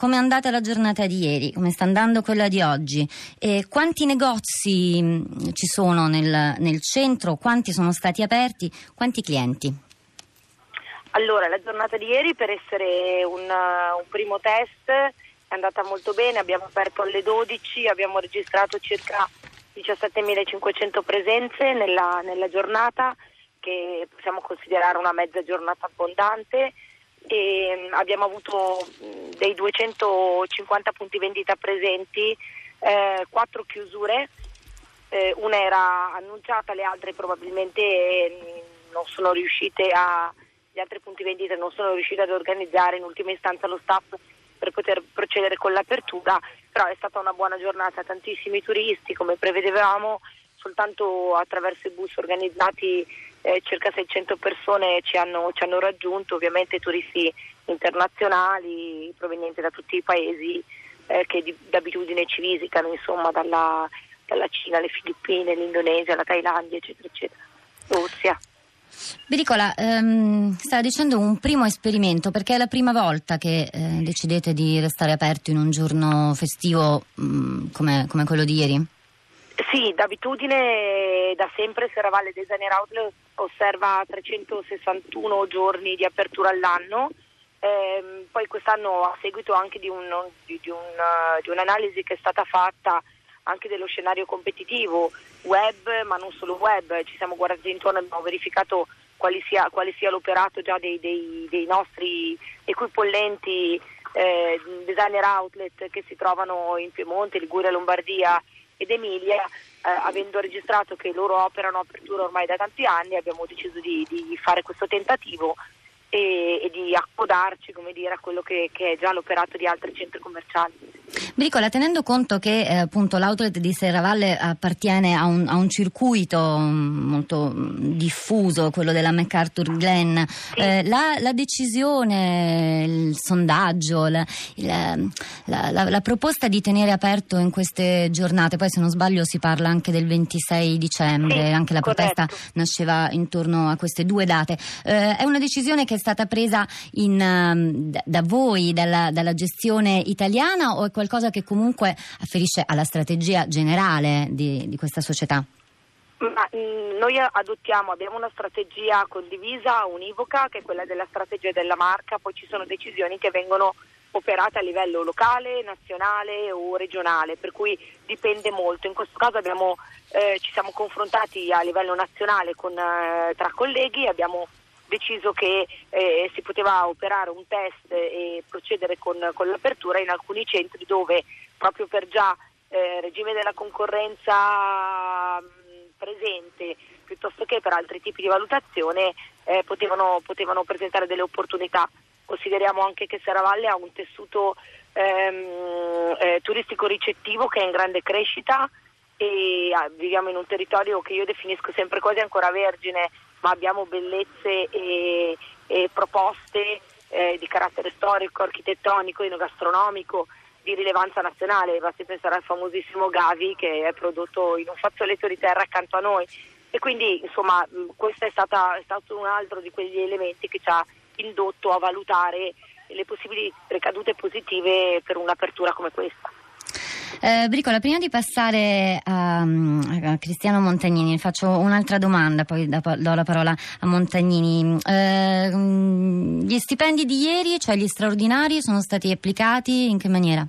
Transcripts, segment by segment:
come è andata la giornata di ieri, come sta andando quella di oggi, e quanti negozi mh, ci sono nel, nel centro, quanti sono stati aperti, quanti clienti? Allora, la giornata di ieri per essere un, un primo test è andata molto bene, abbiamo aperto alle 12, abbiamo registrato circa 17.500 presenze nella, nella giornata che possiamo considerare una mezza giornata abbondante e mm, abbiamo avuto mm, dei 250 punti vendita presenti, eh, quattro chiusure, eh, una era annunciata, le altre probabilmente eh, non sono riuscite a, gli altri punti vendita non sono riuscite ad organizzare in ultima istanza lo staff per poter procedere con l'apertura, però è stata una buona giornata, tantissimi turisti come prevedevamo, soltanto attraverso i bus organizzati eh, circa 600 persone ci hanno, ci hanno, raggiunto, ovviamente turisti internazionali provenienti da tutti i paesi eh, che di, d'abitudine ci visitano, insomma dalla, dalla Cina, le Filippine, l'Indonesia, la Thailandia, eccetera, eccetera, Russia. Bericola, ehm, stava dicendo un primo esperimento perché è la prima volta che eh, decidete di restare aperto in un giorno festivo mh, mm, come, come, quello di ieri? Sì, d'abitudine da sempre Serravalle Designer Outlet osserva 361 giorni di apertura all'anno. Eh, poi quest'anno a seguito anche di, un, di, di, un, di un'analisi che è stata fatta anche dello scenario competitivo web, ma non solo web, ci siamo guardati intorno e abbiamo verificato quale sia, quale sia l'operato già dei, dei, dei nostri equipollenti eh, designer outlet che si trovano in Piemonte, Liguria, Lombardia ed Emilia, eh, avendo registrato che loro operano apertura ormai da tanti anni, abbiamo deciso di, di fare questo tentativo e, e di accodarci dire, a quello che, che, è già l'operato di altri centri commerciali. Bricola, tenendo conto che eh, appunto l'outlet di Serravalle appartiene a un, a un, circuito molto diffuso, quello della MacArthur Glen, sì. eh, la, la, decisione, il sondaggio, la, la, la, proposta di tenere aperto in queste giornate, poi se non sbaglio si parla anche del 26 dicembre, sì, anche la corretto. protesta nasceva intorno a queste due date, eh, è una decisione che stata presa in, um, da voi, dalla, dalla, gestione italiana o è qualcosa che comunque afferisce alla strategia generale di, di questa società? Ma, mm, noi adottiamo, abbiamo una strategia condivisa, univoca, che è quella della strategia della marca, poi ci sono decisioni che vengono operate a livello locale, nazionale o regionale, per cui dipende molto. In questo caso abbiamo, eh, ci siamo confrontati a livello nazionale con, eh, tra colleghi, abbiamo deciso che eh, si poteva operare un test e procedere con, con, l'apertura in alcuni centri dove proprio per già eh, regime della concorrenza mh, presente piuttosto che per altri tipi di valutazione eh, potevano, potevano, presentare delle opportunità. Consideriamo anche che Serravalle ha un tessuto ehm, eh, turistico ricettivo che è in grande crescita e ah, viviamo in un territorio che io definisco sempre quasi ancora vergine ma abbiamo bellezze e, e proposte eh, di carattere storico, architettonico, enogastronomico di rilevanza nazionale, basti pensare al famosissimo Gavi che è prodotto in un fazzoletto di terra accanto a noi e quindi insomma questo è, stata, è stato un altro di quegli elementi che ci ha indotto a valutare le possibili ricadute positive per un'apertura come questa. Eh, Bricola, prima di passare a, a, Cristiano Montagnini, faccio un'altra domanda, poi do, la parola a Montagnini. Eh, gli stipendi di ieri, cioè gli straordinari, sono stati applicati in che maniera?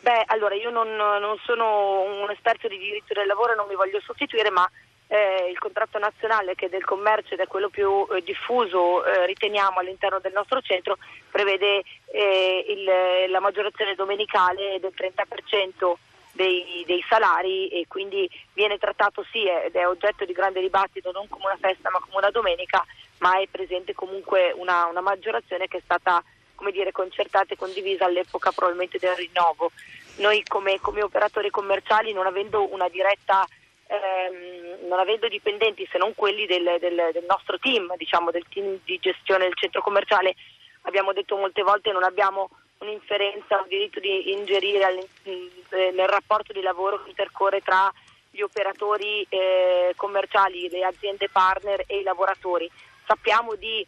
Beh, allora io non, non sono un esperto di diritto del lavoro e non mi voglio sostituire, ma eh, il contratto nazionale che è del commercio ed è quello più eh, diffuso eh, riteniamo all'interno del nostro centro prevede eh, il, la maggiorazione domenicale del 30% dei, dei, salari e quindi viene trattato sì ed è oggetto di grande dibattito non come una festa ma come una domenica ma è presente comunque una, una maggiorazione che è stata come dire, concertata e condivisa all'epoca probabilmente del rinnovo. Noi come, come operatori commerciali non avendo una diretta ehm, non avendo dipendenti se non quelli del, del, del nostro team, diciamo del team di gestione del centro commerciale, abbiamo detto molte volte non abbiamo un'inferenza, un diritto di ingerire eh, nel rapporto di lavoro che intercorre tra gli operatori eh, commerciali, le aziende partner e i lavoratori. Sappiamo di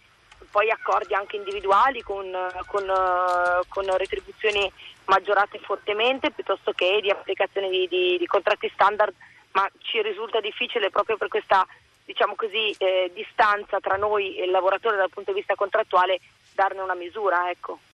poi accordi anche individuali con, con, con retribuzioni maggiorate fortemente piuttosto che di applicazione di, di, di, contratti standard, ma ci risulta difficile proprio per questa diciamo così, eh, distanza tra noi e il lavoratore dal punto di vista contrattuale darne una misura. Ecco.